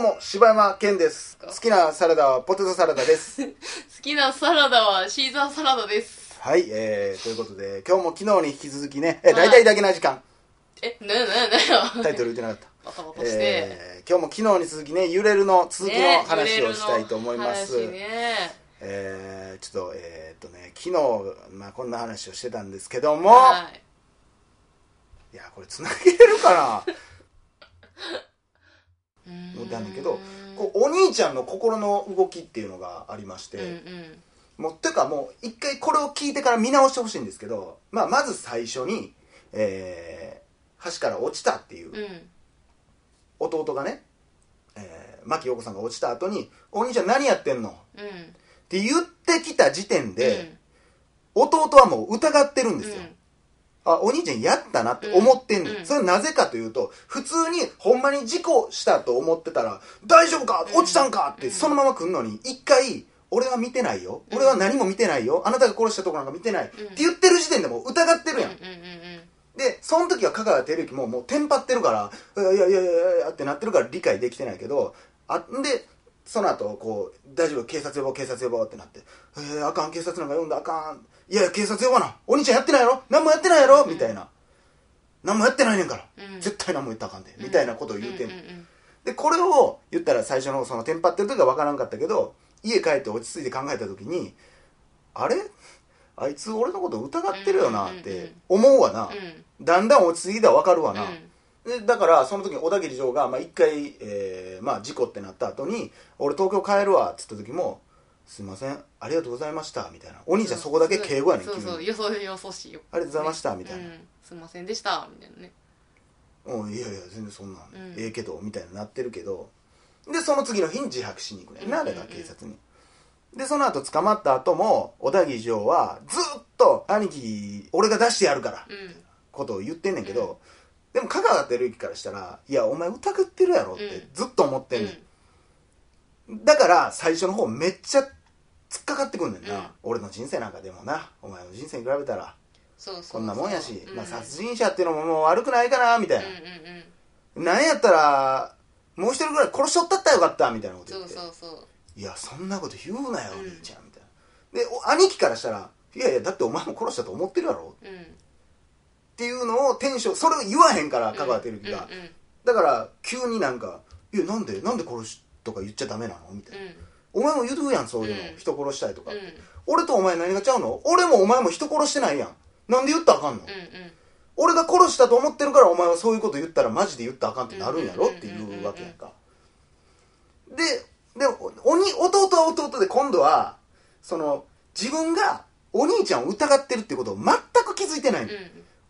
うも柴山健です。好きなサラダはポテトサラダです。好きなサラダはシーザーサラダです。はい、えー、ということで今日も昨日に引き続きね、えー、大体だけな時間、えなななタイトル言ってなかった。バタバタして、えー、今日も昨日に続きね揺れるの続きの話をしたいと思います、ね、ね。えー、ちょっとえー、っとね昨日、まあ、こんな話をしてたんですけども、はい。い、やこれつなげれるかな？うーん。思ったんだけどこうお兄ちゃんの心の動きっていうのがありまして、うんうん。もうてかもう一回これを聞いてから見直してほしいんですけど、まあ、まず最初に、えー橋から落ちたっていううん。弟がね、えー牧陽子さんが落ちた後に「お兄ちゃん何やってんの?」うん。って言ってきた時点で、弟はもう疑ってるんですよ、あお兄ちゃんやったなって思ってんねん、うんそれなぜかというと普通にほんまに事故したと思ってたら「大丈夫か？落ちたんか?」ってうん。そのまま来んのに一回「俺は見てないよ。うん。俺は何も見てないよ。あなたが殺したとこなんか見てない」って言ってる時点でもう疑ってるやん、でその時は香川照之ももうテンパってるから「いやいやいやいやいや」ってなってるから理解できてないけどあんでその後こう「大丈夫警察呼ぼう警察呼ぼう」ってなって「えー、あかん警察なんか呼んだあかん。いやいや警察呼ばな。お兄ちゃんやってないやろ。何もやってないやろ」みたいな「何もやってないねんから、うん。絶対何も言ったらあかんで」みたいなことを言うてんでこれを言ったら最初のそのテンパってる時は分からんかったけど家帰って落ち着いて考えた時にあれ？あいつ俺のこと疑ってるよなって思うわな、うん。だんだん落ち着いたら分かるわな、うんでだからその時に小田切城がまあ、一回、えーまあ、事故ってなった後に「俺東京帰るわ」っつった時も「すいませんありがとうございました」みたいな。お兄ちゃんそこだけ敬語やねんそうそうよそよそしいよ。ありがとうございましたみたいな。うん。すいませんでしたみたいなね。うん、いやいや全然そんなん、うん。ええけどみたいになってるけど。でその次の日に自白しに行くねんなうんだから警察に。でその後捕まった後も小田切城はずっと「兄貴俺が出してやるから」うん。ことを言ってんねんけど、でも香川照之からしたら「いやお前疑ってるやろ」ってずっと思ってんねん、だから最初の方めっちゃ突っかかってくんねんな、うん。俺の人生なんかでもな。お前の人生に比べたら。こんなもんやし、うん。まあ、殺人者っていうのももう悪くないかなみたいうんな、うんうん。なんやったらもう一人ぐらい殺しとったったらよかったみたいなこと言って。そうそう。いやそんなこと言うなよ、うん。お兄ちゃんみたいな。でお兄貴からしたらいやいやだってお前も殺したと思ってるやろ。うんっていうのをテンションそれを言わへんから香川照之が、だから急になんか「いやなんで？なんで殺しとか言っちゃダメなの?」みたいな、うんお前も言うやんそういうの、うん。人殺したいとか、うん俺とお前何がちゃうの俺もお前も人殺してないやんなんで言ったらあかんの、俺が殺したと思ってるからお前はそういうこと言ったらマジで言ったらあかんってなるんやろ？っていうわけやんか。ででおに弟は弟で今度はその自分がお兄ちゃんを疑ってるってことを全く気づいてないの、うん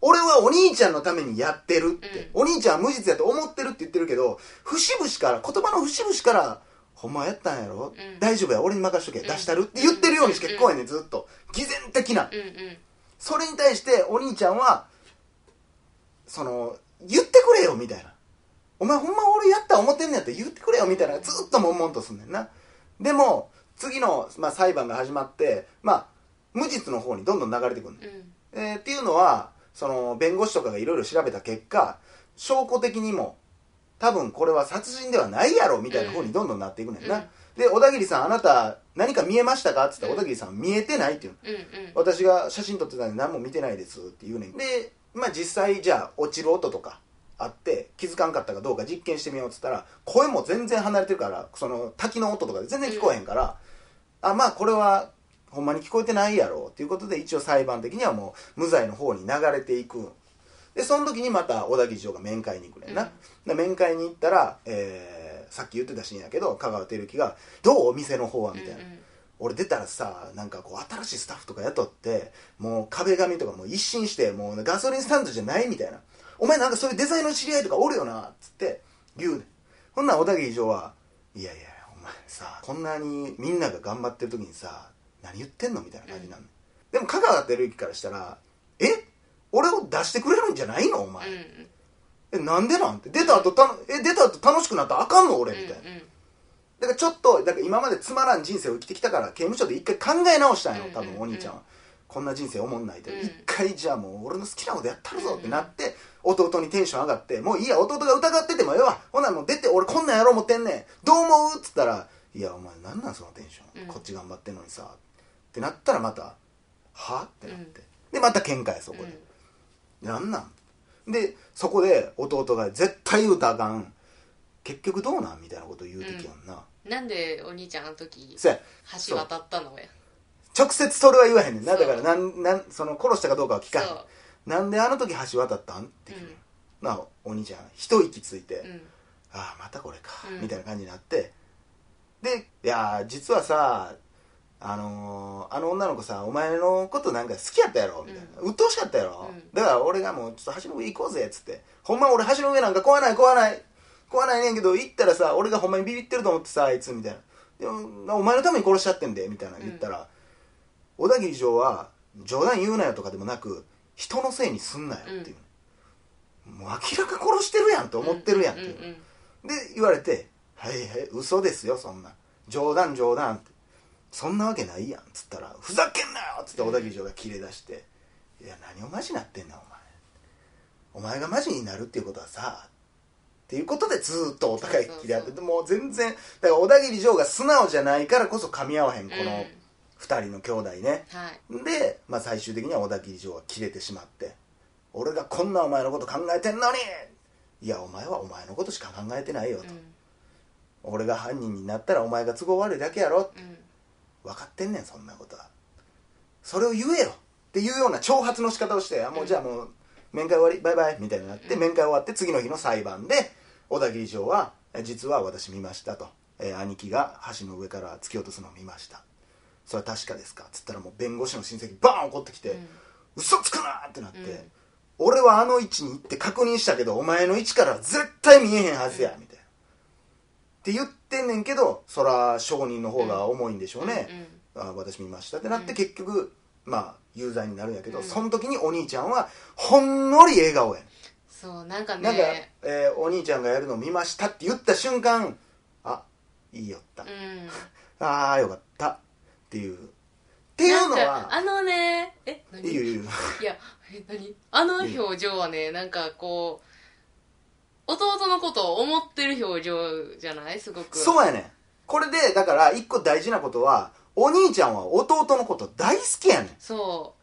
俺はお兄ちゃんのためにやってるって、お兄ちゃんは無実やと思ってるって言ってるけど節々から言葉の節々から「ほんまやったんやろ、うん。大丈夫や俺に任しとけ、ん。出したる」って言ってるようにしか聞こえんねんずっと。偽善的な、それに対してお兄ちゃんはその言ってくれよみたいな。お前ほんま俺やった思ってんねやったら言ってくれよみたいな。ずっと悶々とすんねんな。でも次の、まあ、裁判が始まってまあ無実の方にどんどん流れてくるねん。うん。えーっていうのはその弁護士とかがいろいろ調べた結果証拠的にも多分これは殺人ではないやろみたいな方にどんどんなっていくねんな、うんで小田切さんあなた何か見えましたか？って言ったら小田切さん見えてないっていうの。うん。うん私が写真撮ってたんで何も見てないですって言うねん。でまあ実際じゃあ落ちる音とかあって気づかんかったかどうか実験してみようっつったら声も全然離れてるからその滝の音とかで全然聞こえへんから、あまあこれはほんまに聞こえてないやろ。っていうことで一応裁判的にはもう無罪の方に流れていく。でその時にまた小田切城が面会に行くねんな、で面会に行ったら、えーさっき言ってたシーンやけど香川照之が「どうお店の方は」みたいな、俺出たらさなんかこう新しいスタッフとか雇ってもう壁紙とかもう一新してもうガソリンスタンドじゃないみたいな。お前なんかそういうデザインの知り合いとかおるよなっつって言うねん。ほんなら小田切城はいやいやお前さこんなにみんなが頑張ってる時にさ何言ってんのみたいな感じなの、でも香川照之からしたらえ？俺を出してくれるんじゃないの？お前、うんうん。えなんでなんて？出た後たのえ出た後楽しくなったらあかんの？俺みたいな、うんうん。だからちょっとだから今までつまらん人生を生きてきたから刑務所で一回考え直したんよ多分うんうん。うんお兄ちゃんは、こんな人生おもんないと。うん。一回じゃあもう俺の好きなことやったるぞってなって、弟にテンション上がってもういいや弟が疑っててもええわほなもう出て俺こんなんやろう思ってんねん。どう思う？っつったら「いやお前なんなんそのテンション、うん。こっち頑張ってんのにさ」ってなったらまた「は?」ってなって、でまた喧嘩やそこで、なんなん？でそこで弟が絶対言うたらあかん。結局どうなん？みたいなこと言うてきやんな、うん、なんでお兄ちゃんあの時橋渡ったのや？直接それは言わへんねんな。だからなんなんその殺したかどうかは聞かへん。なんであの時橋渡ったん？って聞く。ねん。なあお兄ちゃん。一息ついて、うん。ああまたこれか、うん。みたいな感じになって。でいやー実はさあのーあの女の子さお前のことなんか好きやったやろ？みたいな、鬱陶しかったやろ、うん。だから俺がもうちょっと橋の上行こうぜっつって。ほんま俺橋の上なんか怖ない怖ない。怖ないねんけど行ったらさ俺がほんまにビビってると思ってさあいつみたいな。でもお前のために殺しちゃってんでみたいな言ったら、小田切城は冗談言うなよとかでもなく人のせいにすんなよっていう、もう明らか殺してるやんと思ってるやんっていう、うんうん。で言われて「はいはい嘘ですよそんな。冗談冗談」って「そんなわけないやん」っつったら「ふざけんなよ!」っつって小田切城が切れ出して「いや何をマジなってんなお前。お前がマジになるっていうことはさ」っていうことでずーっとお互い切り合ってもう全然だから小田切城が素直じゃないからこそ噛み合わへんこうん。の2人の兄弟ね、はい。で、まあ、最終的には小田切城は切れてしまって俺がこんなお前のこと考えてんのにいやお前はお前のことしか考えてないよと、うん。俺が犯人になったらお前が都合悪いだけやろ。うん分かってんねんそんなことは。それを言えよ。っていうような挑発の仕方をしてあもうじゃあもう面会終わりバイバイみたいになって、うん。面会終わって次の日の裁判で小田切城はえ実は私見ましたと、えー兄貴が橋の上から突き落とすのを見ました。それは確かですか？っつったらもう弁護士の親戚バーン怒ってきて、うん。嘘つくなってなって、うん。俺はあの位置に行って確認したけどお前の位置からは絶対見えへんはずや、みたいな。って言ってんねんけどそら証人の方が重いんでしょうね、あ私見ました。ってなってうん。結局、まあ有罪になるんやけど、うん。その時にお兄ちゃんはほんのり笑顔やねそうなんかんなんか、ねえーお兄ちゃんがやるのを見ましたって言った瞬間あいいよった、うん。ああよかった。っていう。っていうのはあのねえ何？いいよいいよ。いやえ何？あの表情はねなんかこう弟のことを思ってる表情じゃない？すごく。そうやねん。これでだから一個大事なことはお兄ちゃんは弟のこと大好きやねん。そ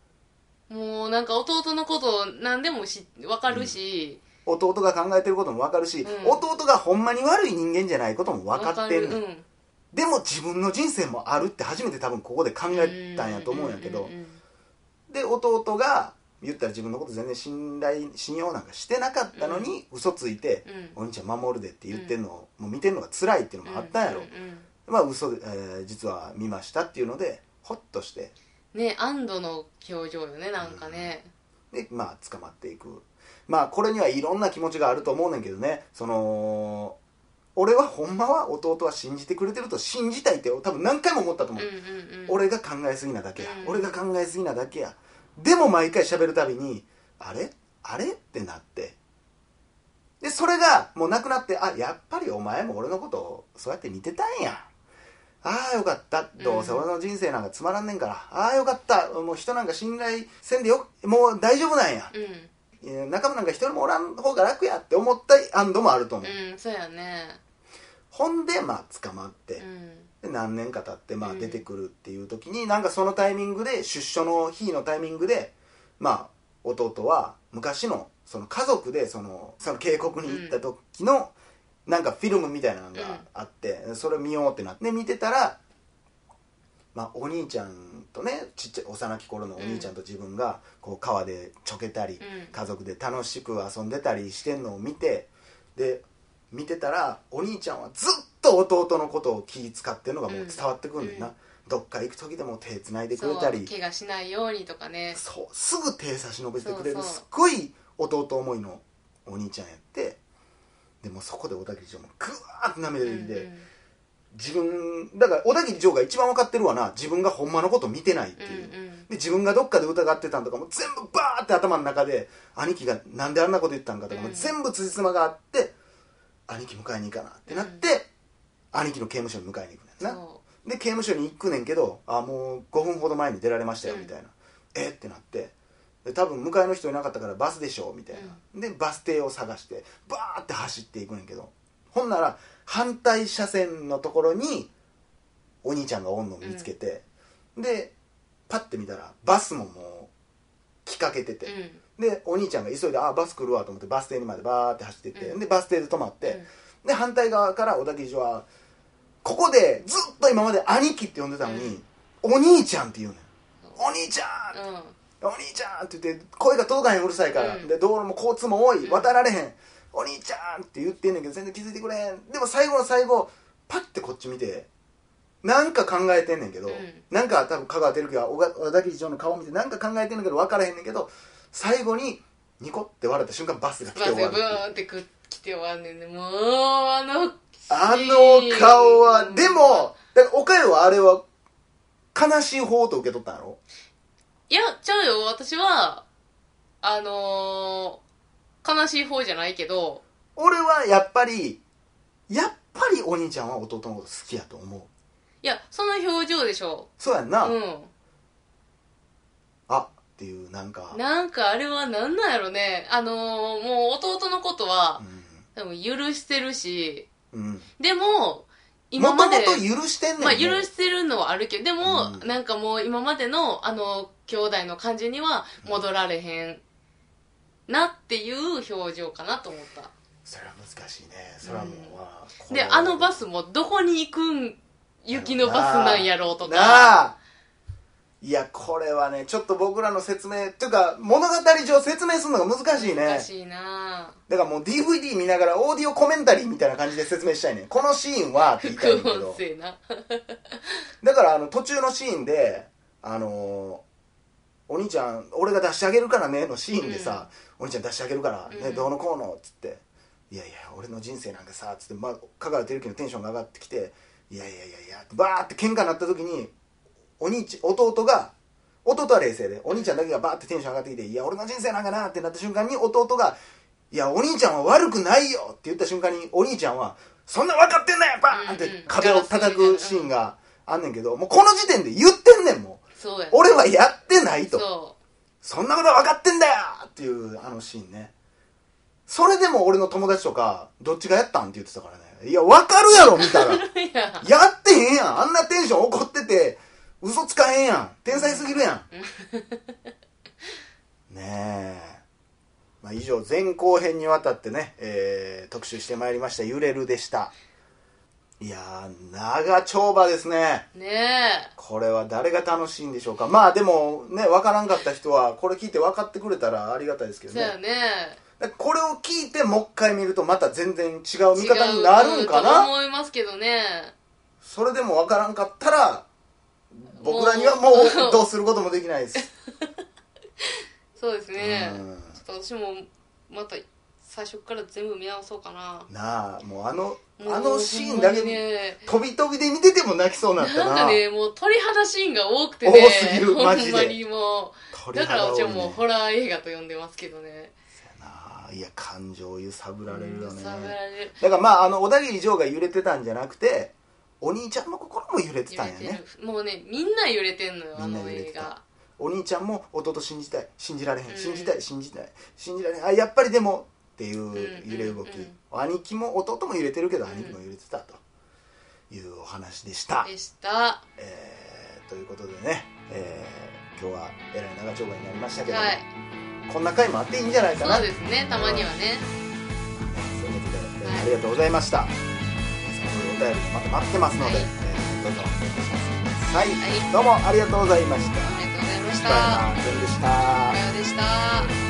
う。もうなんか弟のこと何でもし分かるし、弟が考えてることも分かるし、うん。弟がほんまに悪い人間じゃないことも分かってんねん、でも自分の人生もあるって初めて多分ここで考うんえたんやと思うんやけど、うんうん。で弟が言ったら自分のこと全然信頼信用なんかしてなかったのに、嘘ついて、うんお兄ちゃん守るでって言ってんのを、もう見てんのが辛いっていうのもあったんやろ、うんうんまあ嘘で、えー実は見ましたっていうのでホッとして。うんね安堵の表情よねなんかね、でまあ捕まっていく。まあこれにはいろんな気持ちがあると思うねんけどね。その俺はほんまは弟は信じてくれてると信じたいって多分何回も思ったと思う、うんうんうん、俺が考えすぎなだけや、うん。俺が考えすぎなだけやでも毎回喋るたびにあれ？あれ？ってなって。でそれがもうなくなってあやっぱりお前も俺のことをそうやって見てたんや。ああよかった。どうせ俺の人生なんかつまらんねんから、ああよかった。もう人なんか信頼せんでよ。もう大丈夫なんや。うん。仲間なんか一人もおらん方が楽やって思った安堵もあると思う、うんそうやね。ほんでまあ捕まって、うんで何年か経ってまあうん。出てくるっていう時に、なんかそのタイミングで出所の日のタイミングでまあ弟は昔のその家族でそのその渓谷に行った時の、なんかフィルムみたいなのがあって、それを見ようってなって見てたら、まあ、お兄ちゃんとねちっちゃい幼き頃のお兄ちゃんと自分がこう川でちょけたり、うん。家族で楽しく遊んでたりしてんのを見てで見てたらお兄ちゃんはずっと弟のことを気遣ってるのがもう伝わってくるんだよな、うん。どっか行く時でも手つないでくれたり。怪我しないようにとかね。そう。すぐ手差し伸べてくれるすっごい弟思いのお兄ちゃんやって。でもそこで小田切城もグワーって涙出てきて、うんうん。自分だから小田切城が一番分かってるわな。自分がほんまのこと見てないっていう、うんうん。で自分がどっかで疑ってたんとかも全部バーって頭の中で兄貴がなんであんなこと言ったんかとかもうん。全部辻褄があって兄貴迎えに行かなってなって、兄貴の刑務所に迎えに行くねんな。そで刑務所に行くねんけどあもう5分ほど前に出られましたようん。みたいな、え？ってなって。で多分迎えの人いなかったからバスでしょみたいな、でバス停を探してバーって走っていくねんけど。ほんなら反対車線のところにお兄ちゃんがおんのを見つけて、でパッて見たらバスももう来かけてて、でお兄ちゃんが急いで「あバス来るわ」と思ってバス停にまでバーって走ってって、うん。でバス停で止まって、で反対側から小田切城はここでずっと今まで兄貴って呼んでたのに、お兄ちゃんって言うねん。お兄ちゃん、うん。お兄ちゃんって言って声が届かへんうるさいから、うん。で道路も交通も多いうん。渡られへん、お兄ちゃんって言ってんねんけど全然気づいてくれへん。でも最後の最後パッてこっち見てなんか考えてんねんけど、うん。なんか多分香川照之が小小田切城の顔を見てなんか考えてんねんけど分からへんねんけど最後にニコって笑った瞬間バスが来てバスがブ終わるっていう。ーンってく来て終わんねんね。もうあのあの顔はでもだから岡代はあれは悲しい方と受け取ったんやろ？いやちゃうよ。私はあのー悲しい方じゃないけど俺はやっぱりやっぱりお兄ちゃんは弟のこと好きやと思う。いやその表情でしょ。そうやんな、うあっていうなんか。んなんかあれはなんなんやろね。あのーもう弟のことは多分許してるしでもも今までともと許してんねんまあ許してるのはあるけどでも、うん。なんかもう今までのあの兄弟の感じには戻られへんなっていう表情かなと思った。それは難しいね。それはもう、うん。まあこであのバスもどこに行くん雪のバスなんやろうとか。なあいやこれはねちょっと僕らの説明っていうか物語上説明するのが難しいね。難しいな。だからもう DVD 見ながらオーディオコメンタリーみたいな感じで説明したいね。このシーンはって言いたいんだけど。だからあの途中のシーンであのーお兄ちゃん俺が出してあげるからね」のシーンでさ「お兄ちゃん出してあげるから、ねうん。どうのこうの」っつって「いやいや俺の人生なんかさ」っつって、まあ、香川照之のテンションが上がってきて「いやいやいやいや」バーって喧嘩になった時にお兄ち弟が弟は冷静でお兄ちゃんだけがバーってテンション上がってきて「いや俺の人生なんかな」ってなった瞬間に弟が「いやお兄ちゃんは悪くないよ」って言った瞬間にお兄ちゃんは「そんな分かってんだよバーン!」って壁を叩くシーンがあんねんけどもうこの時点で言ってんねんもう。俺はやってないと。そそんなことは分かってんだよっていうあのシーンね。それでも俺の友達とかどっちがやったんって言ってたからね。いや分かるやろ見たら や。ってへんやん。あんなテンション怒ってて嘘つかへんやん。天才すぎるやん。ねえ、まあ、以上前後編にわたってね、えー特集してまいりました「揺れる」でした。いやー長丁場ですね。ねこれは誰が楽しいんでしょうか。まあでもね分からんかった人はこれ聞いて分かってくれたらありがたいですけえどね。そうやね。これを聞いてもう一回見るとまた全然違う見方になるんかな。思いますけどね。それでも分からんかったら僕らにはもうどうすることもできないです。そうですね。うん。ちょっと私もまた最初から全部見直そうかな。なあもうあのあのシーンだけね。飛び飛びで見てても泣きそうになったな。なんかねもう鳥肌シーンが多くてね。多すぎるマジでほんまにもう。鳥だから肌多い。ね私はもうホラー映画と呼んでますけどね。なあ。いや感情揺さぶられるよね。揺さぶられる。だからまああの小田切城が揺れてたんじゃなくてお兄ちゃんの心も揺れてたんやね。る。もうねみんな揺れてんのよあみんなの映画。お兄ちゃんも弟信じたい。信じられへん。うん。信じたい信じたい。信じられへん。あやっぱりでもっていう揺れ動き、うんうん兄貴も弟も揺れてるけどうん。兄貴も揺れてたと。いうお話でした、でした。えーということでね、えー今日はえらい長丁場になりましたけども、はい。こんな回もあっていいんじゃないかな。そうですねたまにはね。そういうことで、えーはい。ありがとうございました便りまた待ってますので、はいえーどうぞお願いします。はい、はい。どうもありがとうございました。ありがとうございました。でした。でした